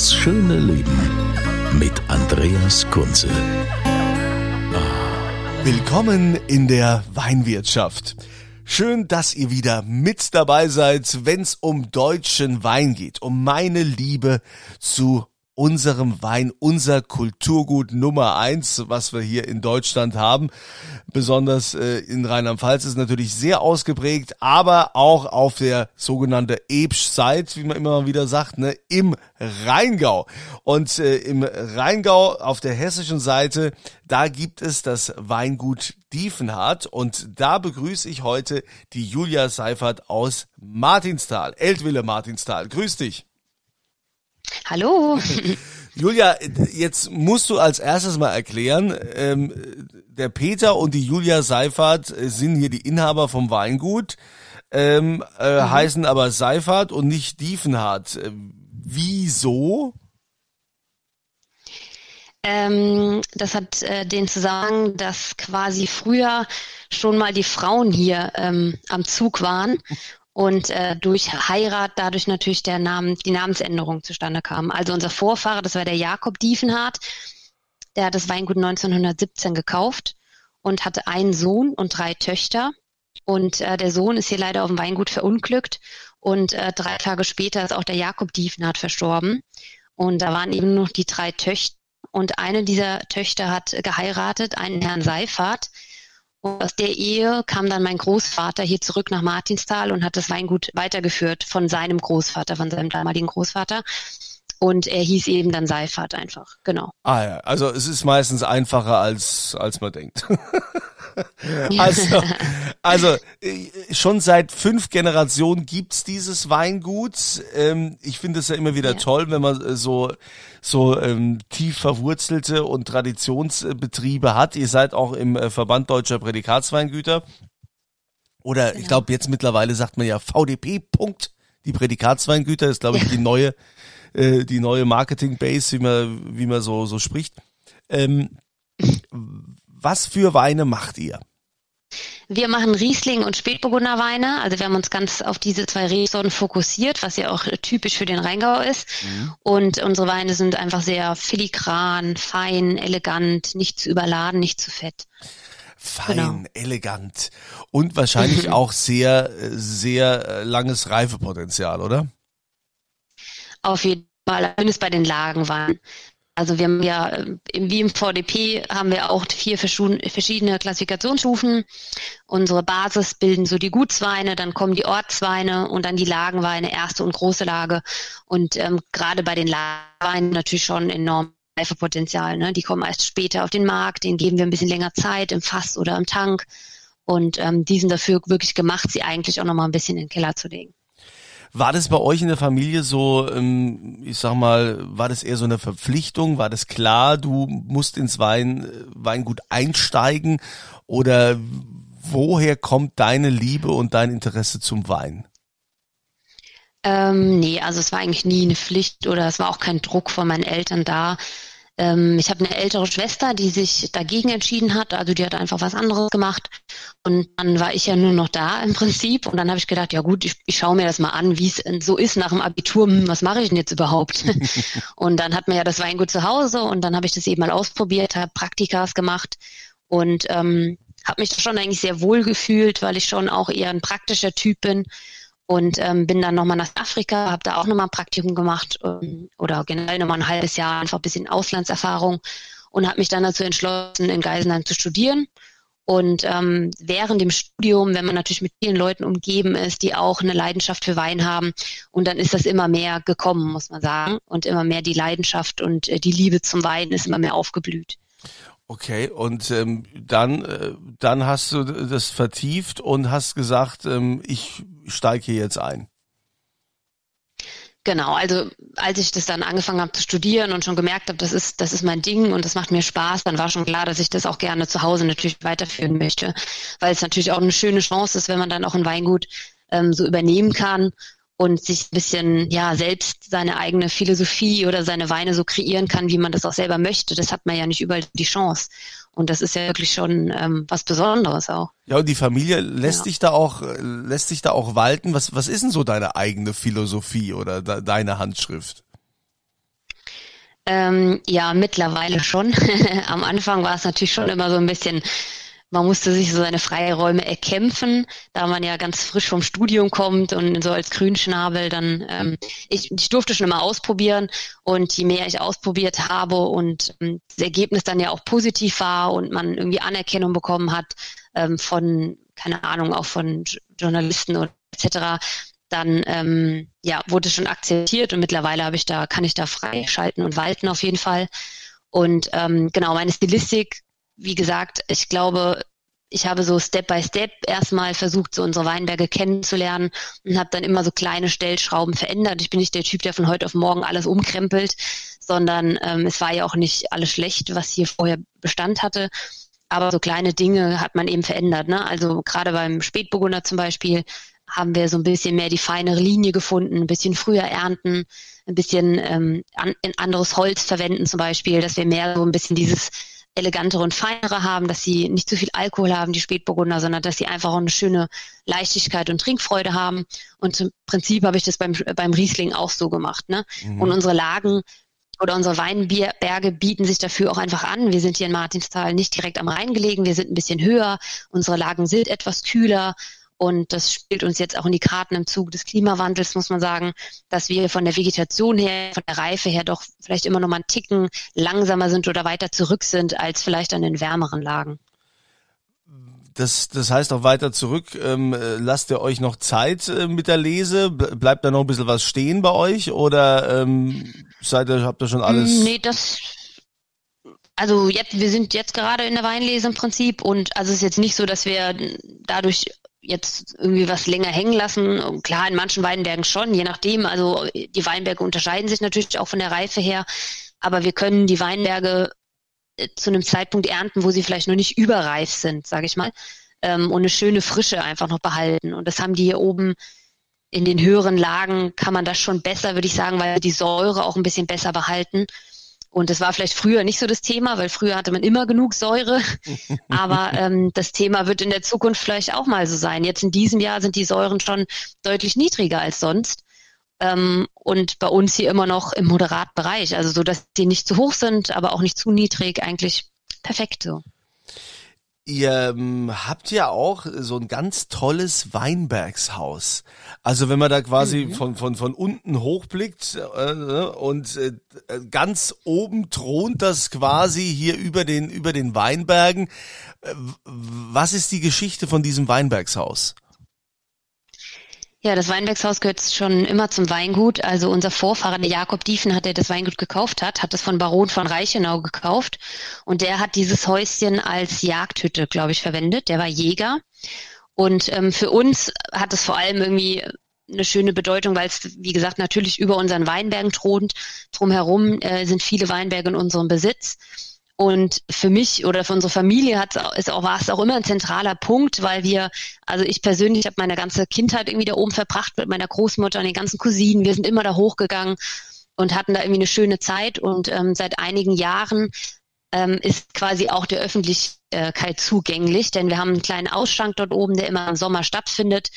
Das schöne Leben mit Andreas Kunze. Willkommen in der Weinwirtschaft. Schön, dass ihr wieder mit dabei seid, wenn es um deutschen Wein geht, um meine Liebe zu unserem Wein, unser Kulturgut Nummer eins, was wir hier in Deutschland haben. Besonders äh, in Rheinland-Pfalz ist natürlich sehr ausgeprägt, aber auch auf der sogenannte Ebsch-Seite, wie man immer wieder sagt, ne, im Rheingau. Und äh, im Rheingau auf der hessischen Seite, da gibt es das Weingut Diefenhardt und da begrüße ich heute die Julia Seifert aus Martinsthal, Eltville Martinsthal. Grüß dich. Hallo. Julia, jetzt musst du als erstes mal erklären, ähm, der Peter und die Julia Seifert sind hier die Inhaber vom Weingut, ähm, äh, mhm. heißen aber Seifert und nicht Diefenhardt. Wieso? Ähm, das hat äh, den Zusammenhang, dass quasi früher schon mal die Frauen hier ähm, am Zug waren und äh, durch Heirat dadurch natürlich der Namen, die Namensänderung zustande kam. Also unser Vorfahre, das war der Jakob Diefenhardt, der hat das Weingut 1917 gekauft und hatte einen Sohn und drei Töchter. Und äh, der Sohn ist hier leider auf dem Weingut verunglückt und äh, drei Tage später ist auch der Jakob Diefenhardt verstorben. Und da waren eben noch die drei Töchter und eine dieser Töchter hat geheiratet, einen Herrn Seifert, und aus der Ehe kam dann mein Großvater hier zurück nach Martinsthal und hat das Weingut weitergeführt von seinem Großvater, von seinem damaligen Großvater. Und er hieß eben dann Seifert einfach, genau. Ah ja, also es ist meistens einfacher als, als man denkt. also, also äh, schon seit fünf Generationen gibt's dieses Weingut. Ähm, ich finde es ja immer wieder ja. toll, wenn man äh, so so ähm, tief verwurzelte und Traditionsbetriebe hat. Ihr seid auch im äh, Verband Deutscher Prädikatsweingüter. Oder genau. ich glaube, jetzt mittlerweile sagt man ja VDP. Punkt. Die Prädikatsweingüter ist, glaube ich, die neue, äh, die neue Marketing-Base, wie man, wie man so, so spricht. Ähm, was für Weine macht ihr? Wir machen Riesling und Spätburgunder Weine. Also wir haben uns ganz auf diese zwei Rebsorten fokussiert, was ja auch typisch für den Rheingau ist. Mhm. Und unsere Weine sind einfach sehr filigran, fein, elegant, nicht zu überladen, nicht zu fett. Fein, genau. elegant und wahrscheinlich auch sehr, sehr äh, langes Reifepotenzial, oder? Auf jeden Fall, zumindest bei den Lagenweinen. Also wir haben ja, wie im VDP haben wir auch vier verschiedene Klassifikationsstufen. Unsere Basis bilden so die Gutsweine, dann kommen die Ortsweine und dann die Lagenweine, erste und große Lage. Und ähm, gerade bei den Lagenweinen natürlich schon enorm Reifepotenzial. Ne? Die kommen erst später auf den Markt, denen geben wir ein bisschen länger Zeit im Fass oder im Tank. Und ähm, die sind dafür wirklich gemacht, sie eigentlich auch nochmal ein bisschen in den Keller zu legen. War das bei euch in der Familie so, ähm, ich sag mal, war das eher so eine Verpflichtung? War das klar, du musst ins Wein, äh, Weingut einsteigen? Oder woher kommt deine Liebe und dein Interesse zum Wein? Ähm, nee, also es war eigentlich nie eine Pflicht oder es war auch kein Druck von meinen Eltern da. Ähm, ich habe eine ältere Schwester, die sich dagegen entschieden hat. Also die hat einfach was anderes gemacht. Und dann war ich ja nur noch da im Prinzip. Und dann habe ich gedacht, ja gut, ich, ich schaue mir das mal an, wie es so ist nach dem Abitur. Hm, was mache ich denn jetzt überhaupt? und dann hat man ja das Weingut zu Hause und dann habe ich das eben mal ausprobiert, habe Praktikas gemacht und ähm, habe mich schon eigentlich sehr wohl gefühlt, weil ich schon auch eher ein praktischer Typ bin und ähm, bin dann nochmal nach Afrika, habe da auch nochmal ein Praktikum gemacht ähm, oder generell nochmal ein halbes Jahr, einfach ein bisschen Auslandserfahrung und habe mich dann dazu entschlossen, in Geisenheim zu studieren Und ähm, während dem Studium, wenn man natürlich mit vielen Leuten umgeben ist, die auch eine Leidenschaft für Wein haben, und dann ist das immer mehr gekommen, muss man sagen, und immer mehr die Leidenschaft und äh, die Liebe zum Wein ist immer mehr aufgeblüht. Okay, und ähm, dann, äh, dann hast du das vertieft und hast gesagt, ähm, ich steige hier jetzt ein. Genau, also als ich das dann angefangen habe zu studieren und schon gemerkt habe, das ist, das ist mein Ding und das macht mir Spaß, dann war schon klar, dass ich das auch gerne zu Hause natürlich weiterführen möchte, weil es natürlich auch eine schöne Chance ist, wenn man dann auch ein Weingut ähm, so übernehmen kann und sich ein bisschen ja selbst seine eigene Philosophie oder seine Weine so kreieren kann, wie man das auch selber möchte. Das hat man ja nicht überall die Chance. Und das ist ja wirklich schon ähm, was Besonderes auch. Ja, und die Familie lässt ja. dich da auch, lässt sich da auch walten. Was, was ist denn so deine eigene Philosophie oder de deine Handschrift? Ähm, ja, mittlerweile schon. Am Anfang war es natürlich schon immer so ein bisschen man musste sich so seine Freiräume erkämpfen, da man ja ganz frisch vom Studium kommt und so als Grünschnabel dann, ähm, ich, ich durfte schon immer ausprobieren und je mehr ich ausprobiert habe und ähm, das Ergebnis dann ja auch positiv war und man irgendwie Anerkennung bekommen hat ähm, von, keine Ahnung, auch von Journalisten oder etc., dann ähm, ja, wurde schon akzeptiert und mittlerweile habe ich da, kann ich da frei schalten und walten auf jeden Fall. Und ähm, genau, meine Stilistik wie gesagt, ich glaube, ich habe so Step by Step erstmal versucht, so unsere Weinberge kennenzulernen und habe dann immer so kleine Stellschrauben verändert. Ich bin nicht der Typ, der von heute auf morgen alles umkrempelt, sondern ähm, es war ja auch nicht alles schlecht, was hier vorher Bestand hatte. Aber so kleine Dinge hat man eben verändert. Ne? Also gerade beim Spätburgunder zum Beispiel haben wir so ein bisschen mehr die feinere Linie gefunden, ein bisschen früher ernten, ein bisschen ähm, an, anderes Holz verwenden zum Beispiel, dass wir mehr so ein bisschen dieses elegantere und feinere haben, dass sie nicht zu viel Alkohol haben, die Spätburgunder, sondern dass sie einfach auch eine schöne Leichtigkeit und Trinkfreude haben. Und im Prinzip habe ich das beim, beim Riesling auch so gemacht. Ne? Mhm. Und unsere Lagen oder unsere Weinberge bieten sich dafür auch einfach an. Wir sind hier in Martinsthal nicht direkt am Rhein gelegen, wir sind ein bisschen höher, unsere Lagen sind etwas kühler und das spielt uns jetzt auch in die Karten im Zug des Klimawandels, muss man sagen, dass wir von der Vegetation her, von der Reife her doch vielleicht immer noch mal einen Ticken langsamer sind oder weiter zurück sind als vielleicht an den wärmeren Lagen. Das, das heißt auch weiter zurück, ähm, lasst ihr euch noch Zeit äh, mit der Lese? Bleibt da noch ein bisschen was stehen bei euch oder ähm, seid ihr, habt ihr schon alles? Nee, das also jetzt, wir sind jetzt gerade in der Weinlese im Prinzip und also es ist jetzt nicht so, dass wir dadurch jetzt irgendwie was länger hängen lassen. Klar, in manchen Weinbergen schon, je nachdem. Also die Weinberge unterscheiden sich natürlich auch von der Reife her, aber wir können die Weinberge äh, zu einem Zeitpunkt ernten, wo sie vielleicht noch nicht überreif sind, sage ich mal, ähm, und eine schöne Frische einfach noch behalten. Und das haben die hier oben in den höheren Lagen kann man das schon besser, würde ich sagen, weil die Säure auch ein bisschen besser behalten. Und das war vielleicht früher nicht so das Thema, weil früher hatte man immer genug Säure. Aber ähm, das Thema wird in der Zukunft vielleicht auch mal so sein. Jetzt in diesem Jahr sind die Säuren schon deutlich niedriger als sonst. Ähm, und bei uns hier immer noch im Moderatbereich. Also so, dass die nicht zu hoch sind, aber auch nicht zu niedrig. Eigentlich perfekt so. Ihr ähm, habt ja auch so ein ganz tolles Weinbergshaus. Also wenn man da quasi mhm. von, von, von unten hochblickt äh, ne, und äh, ganz oben thront das quasi hier über den, über den Weinbergen. Äh, was ist die Geschichte von diesem Weinbergshaus? Ja, das Weinbergshaus gehört schon immer zum Weingut. Also unser Vorfahrer, der Jakob Diefen, der das Weingut gekauft hat, hat es von Baron von Reichenau gekauft. Und der hat dieses Häuschen als Jagdhütte, glaube ich, verwendet. Der war Jäger. Und ähm, für uns hat es vor allem irgendwie eine schöne Bedeutung, weil es, wie gesagt, natürlich über unseren Weinbergen thront. Drumherum äh, sind viele Weinberge in unserem Besitz. Und für mich oder für unsere Familie hat es auch, war es auch immer ein zentraler Punkt, weil wir, also ich persönlich habe meine ganze Kindheit irgendwie da oben verbracht mit meiner Großmutter und den ganzen Cousinen. Wir sind immer da hochgegangen und hatten da irgendwie eine schöne Zeit. Und ähm, seit einigen Jahren ähm, ist quasi auch der Öffentlichkeit zugänglich, denn wir haben einen kleinen Ausschank dort oben, der immer im Sommer stattfindet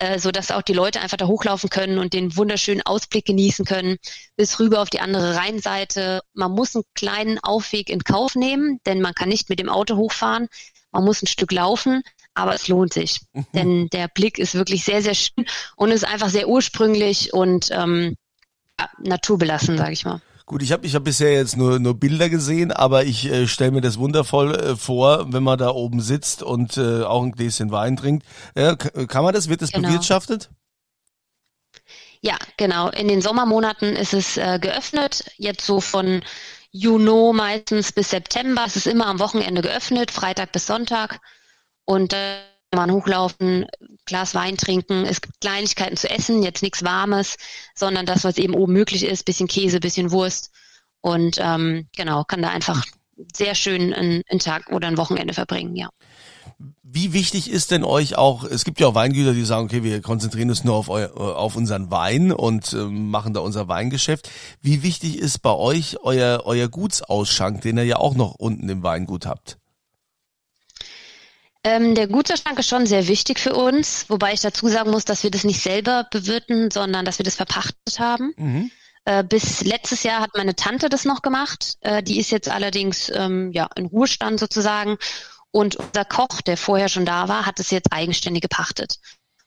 äh, so dass auch die Leute einfach da hochlaufen können und den wunderschönen Ausblick genießen können, bis rüber auf die andere Rheinseite. Man muss einen kleinen Aufweg in Kauf nehmen, denn man kann nicht mit dem Auto hochfahren. Man muss ein Stück laufen, aber es lohnt sich, mhm. denn der Blick ist wirklich sehr, sehr schön und ist einfach sehr ursprünglich und ähm, naturbelassen, sage ich mal. Gut, ich habe ich hab bisher jetzt nur, nur Bilder gesehen, aber ich äh, stelle mir das wundervoll äh, vor, wenn man da oben sitzt und äh, auch ein Gläschen Wein trinkt. Ja, kann man das? Wird das genau. bewirtschaftet? Ja, genau. In den Sommermonaten ist es äh, geöffnet. Jetzt so von Juni meistens bis September. Es ist immer am Wochenende geöffnet, Freitag bis Sonntag. Und äh, man hochlaufen, Glas Wein trinken. Es gibt Kleinigkeiten zu essen, jetzt nichts Warmes, sondern das, was eben oben möglich ist, bisschen Käse, bisschen Wurst. Und ähm, genau, kann da einfach sehr schön einen, einen Tag oder ein Wochenende verbringen, ja. Wie wichtig ist denn euch auch, es gibt ja auch Weingüter, die sagen, okay, wir konzentrieren uns nur auf, eu, auf unseren Wein und äh, machen da unser Weingeschäft. Wie wichtig ist bei euch euer, euer Gutsausschank, den ihr ja auch noch unten im Weingut habt? Ähm, der Gutserschrank ist schon sehr wichtig für uns, wobei ich dazu sagen muss, dass wir das nicht selber bewirten, sondern dass wir das verpachtet haben. Mhm. Äh, bis letztes Jahr hat meine Tante das noch gemacht. Äh, die ist jetzt allerdings ähm, ja in Ruhestand sozusagen. Und unser Koch, der vorher schon da war, hat es jetzt eigenständig gepachtet.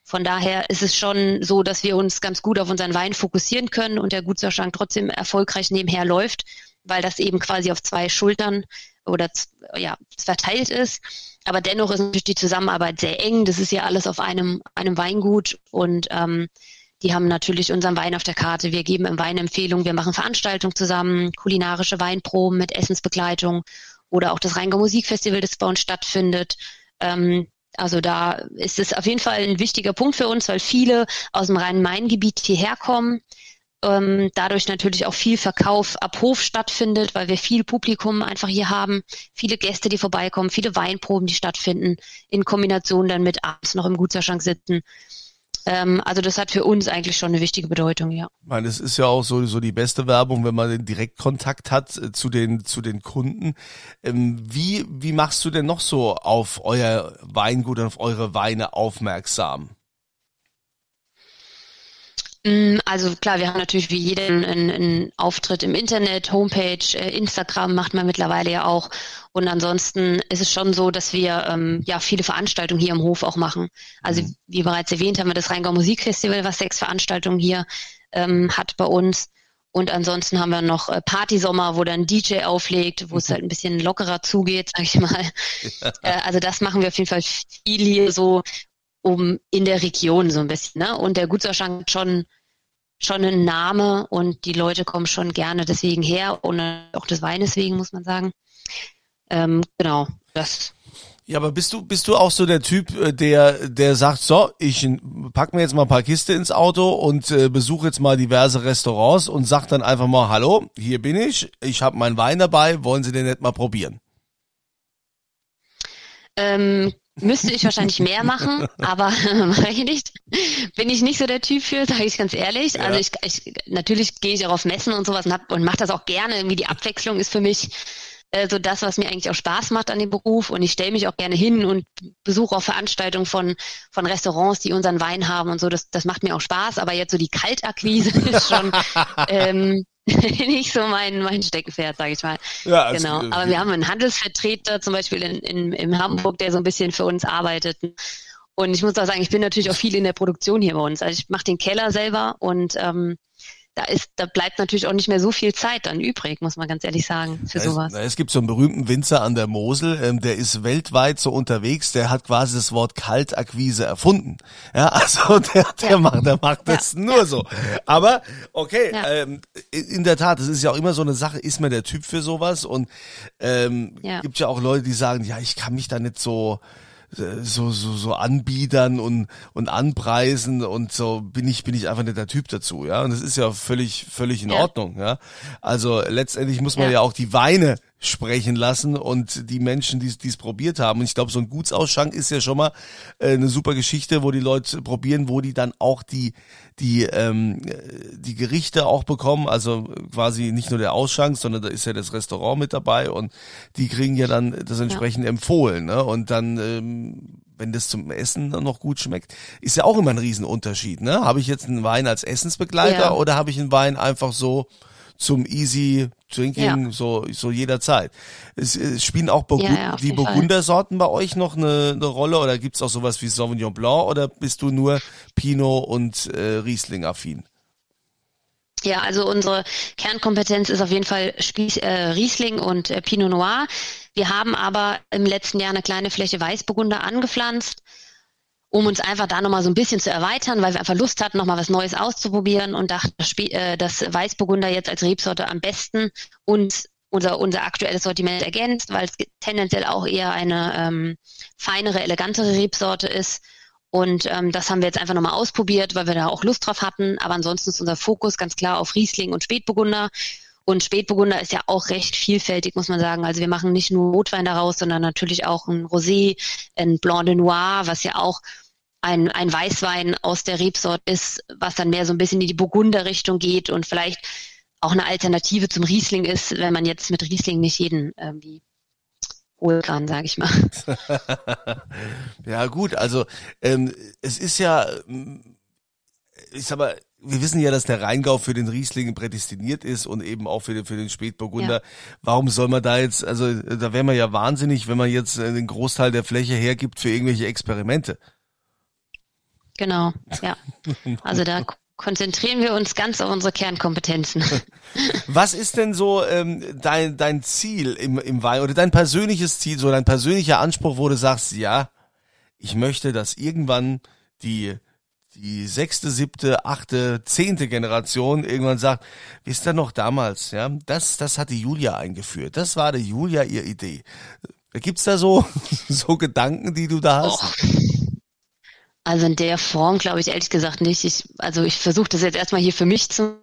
Von daher ist es schon so, dass wir uns ganz gut auf unseren Wein fokussieren können und der Gutserschrank trotzdem erfolgreich nebenher läuft, weil das eben quasi auf zwei Schultern oder ja verteilt ist. Aber dennoch ist natürlich die Zusammenarbeit sehr eng. Das ist ja alles auf einem, einem Weingut und ähm, die haben natürlich unseren Wein auf der Karte. Wir geben im Wein Empfehlungen, wir machen Veranstaltungen zusammen, kulinarische Weinproben mit Essensbegleitung oder auch das Rheingau Musikfestival, das bei uns stattfindet. Ähm, also da ist es auf jeden Fall ein wichtiger Punkt für uns, weil viele aus dem Rhein-Main-Gebiet hierher kommen ähm, dadurch natürlich auch viel Verkauf ab Hof stattfindet, weil wir viel Publikum einfach hier haben, viele Gäste, die vorbeikommen, viele Weinproben, die stattfinden, in Kombination dann mit abends noch im Gutsherschrank sitzen. Ähm, also das hat für uns eigentlich schon eine wichtige Bedeutung, ja. Ich meine, es ist ja auch so, so die beste Werbung, wenn man den Direktkontakt hat äh, zu den, zu den Kunden. Ähm, wie, wie machst du denn noch so auf euer Weingut und auf eure Weine aufmerksam? Mm, also klar, wir haben natürlich wie jeder einen, einen Auftritt im Internet, Homepage, äh, Instagram macht man mittlerweile ja auch. Und ansonsten ist es schon so, dass wir ähm, ja viele Veranstaltungen hier im Hof auch machen. Also mhm. wie bereits erwähnt, haben wir das Rheingau Musikfestival, was sechs Veranstaltungen hier ähm, hat bei uns. Und ansonsten haben wir noch äh, Partysommer, wo dann DJ auflegt, wo es halt ein bisschen lockerer zugeht, sag ich mal. Ja. Äh, also das machen wir auf jeden Fall viel hier so um in der Region so ein bisschen. Ne? Und der Gutserschank schon schon ein Name und die Leute kommen schon gerne deswegen her und auch des Weines wegen, muss man sagen. Ähm, genau, das. Ja, aber bist du bist du auch so der Typ, äh, der der sagt, so, ich pack mir jetzt mal ein paar Kiste ins Auto und äh, besuche jetzt mal diverse Restaurants und sag dann einfach mal, hallo, hier bin ich, ich habe meinen Wein dabei, wollen Sie den nicht mal probieren? Ähm, Müsste ich wahrscheinlich mehr machen, aber mache ich nicht. Bin ich nicht so der Typ für, sage ich ganz ehrlich. Ja. Also ich, ich natürlich gehe ich auch auf Messen und sowas und, hab, und mache das auch gerne. Irgendwie die Abwechslung ist für mich äh, so das, was mir eigentlich auch Spaß macht an dem Beruf. Und ich stelle mich auch gerne hin und besuche auch Veranstaltungen von, von Restaurants, die unseren Wein haben und so. Das, das macht mir auch Spaß. Aber jetzt so die Kaltakquise ist schon ähm, nicht so mein, mein Steckenpferd, sage ich mal. Ja, also, genau. Aber wir haben einen Handelsvertreter zum Beispiel in, in, in Hamburg, der so ein bisschen für uns arbeitet. Und ich muss auch sagen, ich bin natürlich auch viel in der Produktion hier bei uns. Also ich mache den Keller selber und ähm, da ist, da bleibt natürlich auch nicht mehr so viel Zeit dann übrig, muss man ganz ehrlich sagen, für es, sowas. Es gibt so einen berühmten Winzer an der Mosel, ähm, der ist weltweit so unterwegs, der hat quasi das Wort Kaltakquise erfunden. Ja, also der, der ja. macht, der macht das ja. nur so. Aber okay, ja. ähm, in der Tat, das ist ja auch immer so eine Sache, ist man der Typ für sowas? Und ähm, gibt ja auch Leute, die sagen, ja, ich kann mich da nicht so so, so, so anbiedern und, und anpreisen und so bin ich, bin ich einfach nicht der Typ dazu, ja. Und das ist ja völlig, völlig in ja. Ordnung, ja. Also letztendlich muss man ja, ja auch die Weine sprechen lassen und die Menschen, die es probiert haben. Und ich glaube, so ein Gutsausschank ist ja schon mal äh, eine super Geschichte, wo die Leute probieren, wo die dann auch die die ähm, die Gerichte auch bekommen. Also quasi nicht nur der Ausschank, sondern da ist ja das Restaurant mit dabei und die kriegen ja dann das entsprechend ja. empfohlen. Ne? Und dann ähm, wenn das zum Essen noch gut schmeckt, ist ja auch immer ein Riesenunterschied. Ne? Habe ich jetzt einen Wein als Essensbegleiter ja. oder habe ich einen Wein einfach so zum easy drinking, ja. so, so jederzeit. Es, es spielen auch Burgund ja, ja, die Burgundersorten bei euch noch eine, eine Rolle oder gibt's auch sowas wie Sauvignon Blanc oder bist du nur Pinot und äh, Riesling affin? Ja, also unsere Kernkompetenz ist auf jeden Fall Spieß, äh, Riesling und äh, Pinot Noir. Wir haben aber im letzten Jahr eine kleine Fläche Weißburgunder angepflanzt, um uns einfach da nochmal so ein bisschen zu erweitern, weil wir einfach Lust hatten, nochmal was Neues auszuprobieren und dachten, äh, dass Weißburgunder jetzt als Rebsorte am besten uns unser, unser aktuelles Sortiment ergänzt, weil es tendenziell auch eher eine ähm, feinere, elegantere Rebsorte ist. Und ähm, das haben wir jetzt einfach nochmal ausprobiert, weil wir da auch Lust drauf hatten. Aber ansonsten ist unser Fokus ganz klar auf Riesling und Spätburgunder. Und Spätburgunder ist ja auch recht vielfältig, muss man sagen. Also wir machen nicht nur Rotwein daraus, sondern natürlich auch ein Rosé, ein Blanc de Noir, was ja auch ein, ein Weißwein aus der Rebsort ist, was dann mehr so ein bisschen in die Burgunder-Richtung geht und vielleicht auch eine Alternative zum Riesling ist, wenn man jetzt mit Riesling nicht jeden irgendwie holen kann, sage ich mal. ja gut, also ähm, es ist ja, ähm, ich sag mal, wir wissen ja, dass der Rheingau für den Riesling prädestiniert ist und eben auch für den, für den Spätburgunder. Ja. Warum soll man da jetzt, also da wäre man ja wahnsinnig, wenn man jetzt den Großteil der Fläche hergibt für irgendwelche Experimente. Genau, ja. Also da konzentrieren wir uns ganz auf unsere Kernkompetenzen. Was ist denn so ähm, dein, dein Ziel im, im Wein oder dein persönliches Ziel, so dein persönlicher Anspruch, wo du sagst, ja, ich möchte, dass irgendwann die die sechste, siebte, achte, zehnte Generation irgendwann sagt, wisst ihr noch damals, ja, das, das hat die Julia eingeführt. Das war der Julia ihr Idee. Gibt's da so, so Gedanken, die du da hast? Oh. Also in der Form glaube ich ehrlich gesagt nicht. Ich, also ich versuche das jetzt erstmal hier für mich zu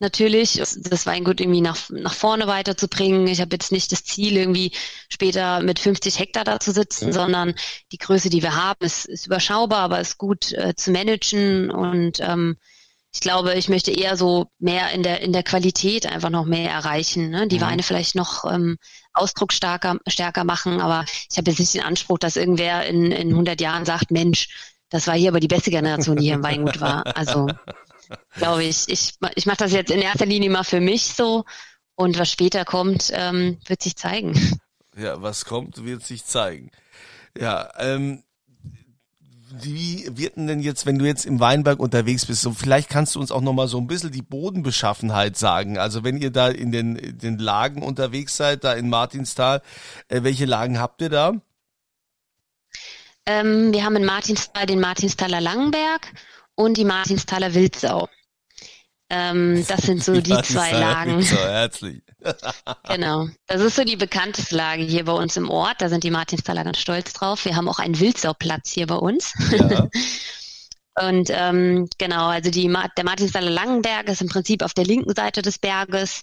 natürlich, das Weingut irgendwie nach, nach vorne weiterzubringen. Ich habe jetzt nicht das Ziel, irgendwie später mit 50 Hektar da zu sitzen, ja. sondern die Größe, die wir haben, ist, ist überschaubar, aber ist gut äh, zu managen und ähm, ich glaube, ich möchte eher so mehr in der in der Qualität einfach noch mehr erreichen. Ne? Die mhm. Weine vielleicht noch ähm, ausdrucksstarker stärker machen, aber ich habe jetzt nicht den Anspruch, dass irgendwer in, in 100 Jahren sagt, Mensch, das war hier aber die beste Generation, die hier im Weingut war. Also glaube ich, ich, ich mache das jetzt in erster Linie mal für mich so und was später kommt, ähm, wird sich zeigen. Ja, was kommt, wird sich zeigen. Ja, ähm, wie wird denn jetzt, wenn du jetzt im Weinberg unterwegs bist, so vielleicht kannst du uns auch nochmal so ein bisschen die Bodenbeschaffenheit sagen. Also wenn ihr da in den, in den Lagen unterwegs seid, da in Martinstal, äh, welche Lagen habt ihr da? Ähm, wir haben in Martinstal den Martinstaler Langenberg und die Martinstaler Wildsau. Ähm, das sind so die zwei Lagen. Wildsau, herzlich. Genau. Das ist so die bekannteste Lage hier bei uns im Ort. Da sind die Martinstaler ganz stolz drauf. Wir haben auch einen Wildsauplatz hier bei uns. Ja. Und ähm, genau, also die, der Martinstaler Langenberg ist im Prinzip auf der linken Seite des Berges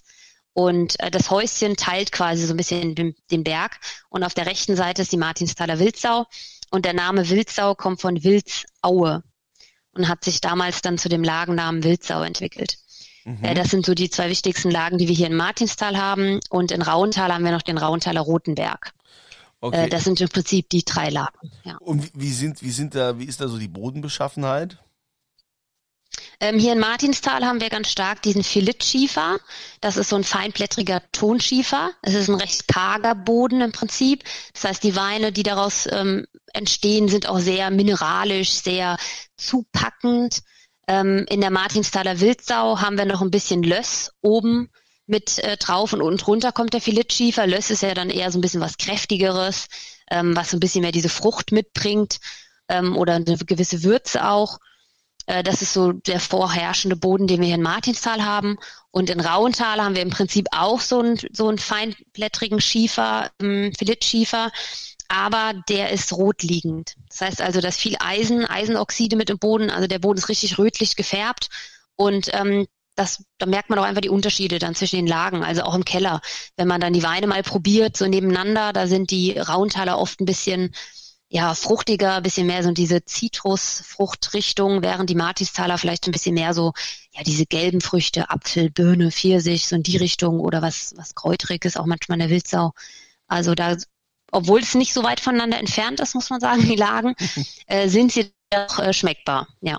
und äh, das Häuschen teilt quasi so ein bisschen den, den Berg. Und auf der rechten Seite ist die Martinstaler Wildsau. Und der Name Wildsau kommt von Wildsaue und hat sich damals dann zu dem Lagennamen Wildsau entwickelt. Mhm. Das sind so die zwei wichtigsten Lagen, die wir hier in Martinstal haben. Und in Rauental haben wir noch den Rauentaler Rotenberg. Okay. Äh, das sind im Prinzip die drei Lagen. Ja. Und wie sind, wie sind da, wie ist da so die Bodenbeschaffenheit? Ähm, hier in Martinstal haben wir ganz stark diesen Philitschiefer. Das ist so ein feinblättriger Tonschiefer. Es ist ein recht karger Boden im Prinzip. Das heißt, die Weine, die daraus ähm, entstehen, sind auch sehr mineralisch, sehr zupackend. Ähm, in der Martinstaler Wildsau haben wir noch ein bisschen Löss oben mit äh, drauf und unten drunter kommt der Filetschiefer. Löss ist ja dann eher so ein bisschen was kräftigeres, ähm, was so ein bisschen mehr diese Frucht mitbringt ähm, oder eine gewisse Würze auch. Äh, das ist so der vorherrschende Boden, den wir hier in Martinstal haben. Und in Rauental haben wir im Prinzip auch so einen, so feinblättrigen Schiefer, ähm, Filetschiefer aber der ist rotliegend. Das heißt also, dass viel Eisen, Eisenoxide mit im Boden, also der Boden ist richtig rötlich gefärbt und ähm, das, da merkt man auch einfach die Unterschiede dann zwischen den Lagen, also auch im Keller. Wenn man dann die Weine mal probiert, so nebeneinander, da sind die Rauntaler oft ein bisschen ja, fruchtiger, ein bisschen mehr so diese Zitrusfruchtrichtung, während die Martistaler vielleicht ein bisschen mehr so, ja, diese gelben Früchte, Apfel, Birne, Pfirsich, so in die Richtung oder was, was Kräutriges, auch manchmal in der Wildsau. Also da obwohl es nicht so weit voneinander entfernt ist, muss man sagen, die Lagen, äh, sind sie doch äh, schmeckbar, ja.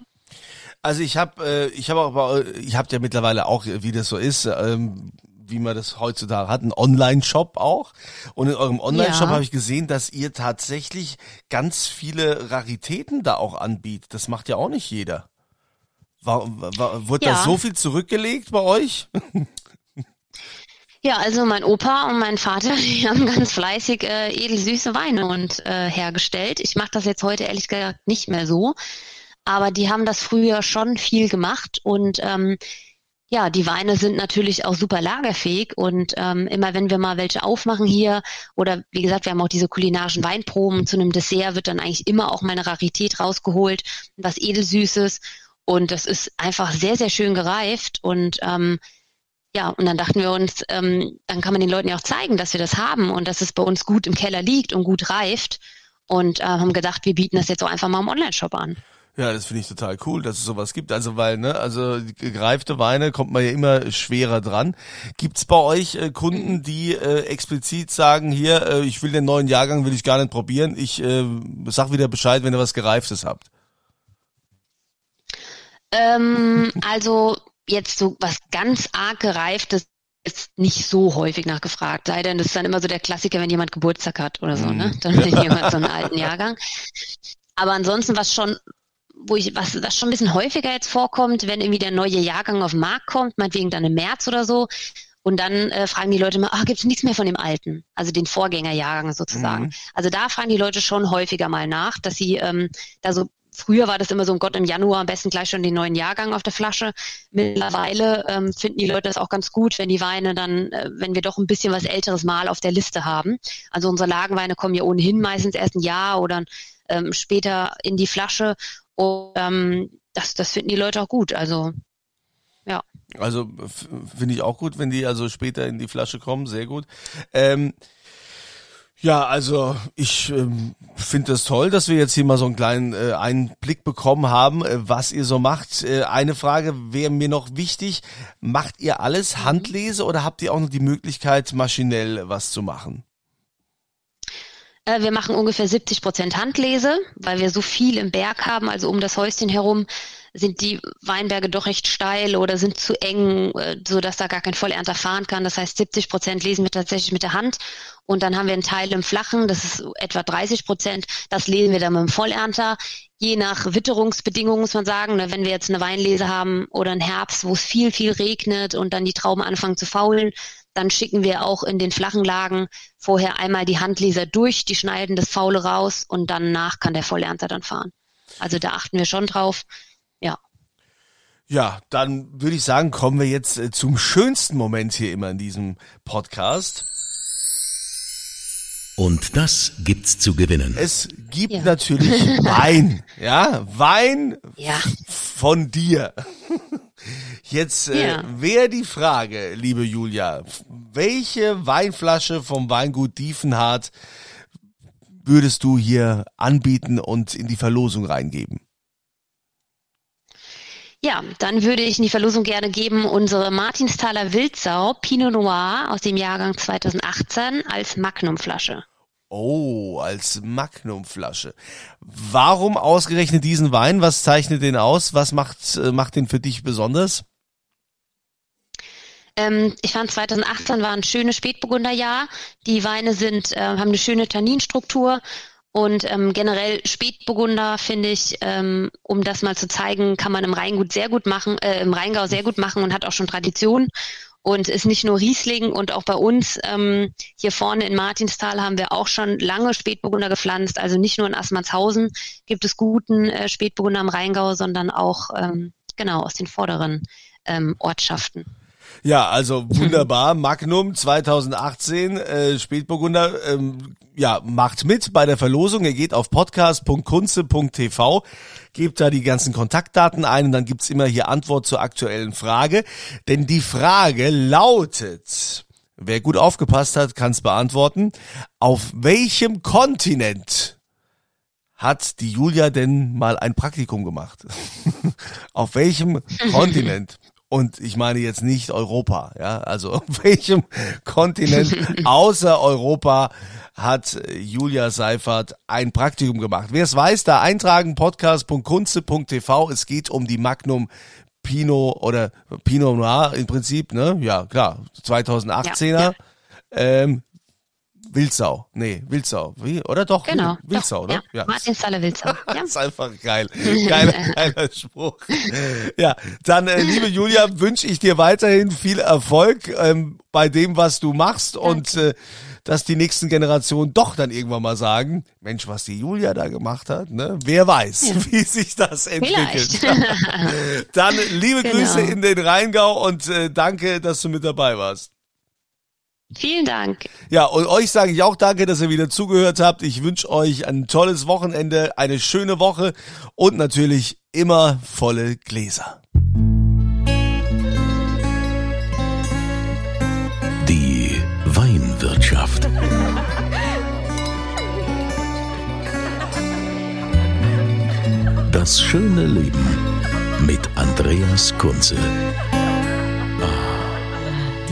Also ich habe, äh, ich habe aber, ich habe ja mittlerweile auch, wie das so ist, ähm, wie man das heutzutage hat, einen Online-Shop auch. Und in eurem Online-Shop ja. habe ich gesehen, dass ihr tatsächlich ganz viele Raritäten da auch anbietet. Das macht ja auch nicht jeder. War, war, wurde Ja. da so viel zurückgelegt bei euch? Ja, also mein Opa und mein Vater, die haben ganz fleißig äh, edelsüße Weine und äh, hergestellt. Ich mache das jetzt heute ehrlich gesagt nicht mehr so, aber die haben das früher schon viel gemacht und ähm, ja, die Weine sind natürlich auch super lagerfähig und ähm, immer wenn wir mal welche aufmachen hier oder wie gesagt, wir haben auch diese kulinarischen Weinproben zu einem Dessert wird dann eigentlich immer auch mal eine Rarität rausgeholt, was edelsüßes und das ist einfach sehr sehr schön gereift und ähm, ja, und dann dachten wir uns, ähm, dann kann man den Leuten ja auch zeigen, dass wir das haben und dass es bei uns gut im Keller liegt und gut reift. Und äh, haben gedacht, wir bieten das jetzt auch einfach mal im Online-Shop an. Ja, das finde ich total cool, dass es sowas gibt. Also weil, ne, also gereifte Weine kommt man ja immer schwerer dran. Gibt's bei euch äh, Kunden, die äh, explizit sagen, hier, äh, ich will den neuen Jahrgang, will ich gar nicht probieren. Ich äh, sag wieder Bescheid, wenn ihr was Gereiftes habt. Ähm, also jetzt so was ganz arg gereiftes ist nicht so häufig nachgefragt. Sei denn, das ist dann immer so der Klassiker, wenn jemand Geburtstag hat oder so, ne? Dann will jemand so einen alten Jahrgang. Aber ansonsten, was schon, wo ich, was, was schon ein bisschen häufiger jetzt vorkommt, wenn irgendwie der neue Jahrgang auf den Markt kommt, meinetwegen dann im März oder so, und dann äh, fragen die Leute immer, ah, gibt's nichts mehr von dem alten, also den Vorgängerjahrgang sozusagen. Also da fragen die Leute schon häufiger mal nach, dass sie ähm, da so Früher war das immer so, um Gott, im Januar am besten gleich schon den neuen Jahrgang auf der Flasche. Mittlerweile ähm, finden die Leute das auch ganz gut, wenn die Weine dann, äh, wenn wir doch ein bisschen was älteres Mal auf der Liste haben. Also unsere Lagenweine kommen ja ohnehin meistens erst ein Jahr oder ähm, später in die Flasche. Und ähm, das, das finden die Leute auch gut. Also ja. Also finde ich auch gut, wenn die also später in die Flasche kommen, sehr gut. Ähm, ja, also ich ähm, finde es das toll, dass wir jetzt hier mal so einen kleinen äh, Einblick bekommen haben, äh, was ihr so macht. Äh, eine Frage wäre mir noch wichtig. Macht ihr alles Handlese oder habt ihr auch noch die Möglichkeit, maschinell was zu machen? Äh, Wir machen ungefähr 70 Prozent Handlese, weil wir so viel im Berg haben. Also um das Häuschen herum sind die Weinberge doch recht steil oder sind zu eng, äh, so dass da gar kein Vollernter fahren kann. Das heißt, 70 Prozent lesen wir tatsächlich mit der Hand. Und dann haben wir einen Teil im Flachen, das ist etwa 30 Prozent. Das lesen wir dann mit dem Vollernter. Je nach Witterungsbedingungen muss man sagen, ne, wenn wir jetzt eine Weinlese haben oder einen Herbst, wo es viel, viel regnet und dann die Trauben anfangen zu faulen, dann schicken wir auch in den flachen Lagen vorher einmal die Handleser durch, die schneiden das Faule raus und danach kann der Vollernter dann fahren. Also da achten wir schon drauf. Ja. Ja, dann würde ich sagen, kommen wir jetzt äh, zum schönsten Moment hier immer in diesem Podcast. Und das gibt's zu gewinnen. Es gibt Ja. natürlich Wein, ja, Wein Ja. von dir. Jetzt äh, Ja. wäre die Frage, liebe Julia, welche Weinflasche vom Weingut Diefenhardt würdest du hier anbieten und in die Verlosung reingeben? Ja, dann würde ich in die Verlosung gerne geben unsere Martinsthaler Wildsau Pinot Noir aus dem Jahrgang 2018 als Magnumflasche. Oh, als Magnumflasche. Warum ausgerechnet diesen Wein? Was zeichnet den aus? Was macht, äh, macht den für dich besonders? Ähm, ich fand 2018 war ein schönes Spätburgunderjahr. Die Weine sind, äh, haben eine schöne Tanninstruktur und ähm, generell Spätburgunder finde ich, ähm, um das mal zu zeigen, kann man im Rheingut sehr gut machen, äh, im Rheingau sehr gut machen und hat auch schon Tradition und ist nicht nur Riesling und auch bei uns ähm, hier vorne in Martinsthal haben wir auch schon lange Spätburgunder gepflanzt. Also nicht nur in Assmannshausen gibt es guten äh, Spätburgunder im Rheingau, sondern auch ähm, genau aus den vorderen ähm, Ortschaften. Ja, also wunderbar. Magnum 2018, äh, Spätburgunder, ähm, ja, macht mit bei der Verlosung. Ihr geht auf podcast.kunze.tv, gebt da die ganzen Kontaktdaten ein und dann gibt's immer hier Antwort zur aktuellen Frage. Denn die Frage lautet, wer gut aufgepasst hat, kann's beantworten. Auf welchem Kontinent hat die Julia denn mal ein Praktikum gemacht? auf welchem Kontinent? Und ich meine jetzt nicht Europa, ja, also auf welchem Kontinent außer Europa hat Julia Seifert ein Praktikum gemacht? Wer es weiß, da eintragen podcast.kunze.tv. Es geht um die Magnum Pinot oder Pinot Noir im Prinzip, ne? Ja, klar, 2018er. Ja, ja. Ähm, Wildsau. Nee, Wildsau. Wie? Oder doch? Genau. Wildsau, doch, ne? Ja. Martinstalle Wildsau. Ja. Das ist einfach geil. Geiler, geiler Spruch. Ja, dann, äh, liebe Julia, wünsche ich dir weiterhin viel Erfolg ähm, bei dem, was du machst und äh, dass die nächsten Generationen doch dann irgendwann mal sagen, Mensch, was die Julia da gemacht hat, ne? Wer weiß, wie sich das entwickelt. Dann liebe Genau. Grüße in den Rheingau und äh, danke, dass du mit dabei warst. Vielen Dank. Ja, und euch sage ich auch danke, dass ihr wieder zugehört habt. Ich wünsche euch ein tolles Wochenende, eine schöne Woche und natürlich immer volle Gläser. Die Weinwirtschaft. Das schöne Leben mit Andreas Kunze.